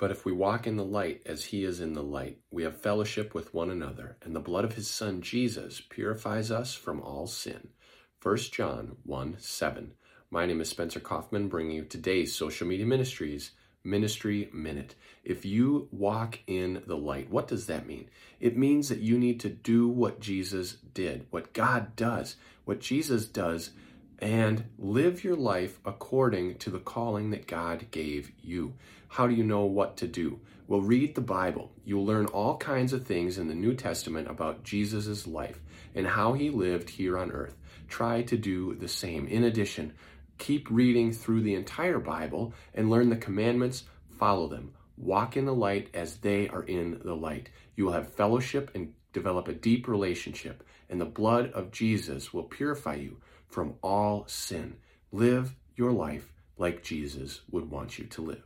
But if we walk in the light as he is in the light, we have fellowship with one another, and the blood of his Son Jesus purifies us from all sin. 1 John 1 7. My name is Spencer Coffman, bringing you today's Social Media Ministries Ministry Minute. If you walk in the light, what does that mean? It means that you need to do what Jesus did, what God does, what Jesus does and live your life according to the calling that God gave you. How do you know what to do? Well, read the Bible. You'll learn all kinds of things in the New Testament about Jesus' life and how he lived here on earth. Try to do the same. In addition, keep reading through the entire Bible and learn the commandments, follow them. Walk in the light as they are in the light. You will have fellowship and develop a deep relationship, and the blood of Jesus will purify you from all sin. Live your life like Jesus would want you to live.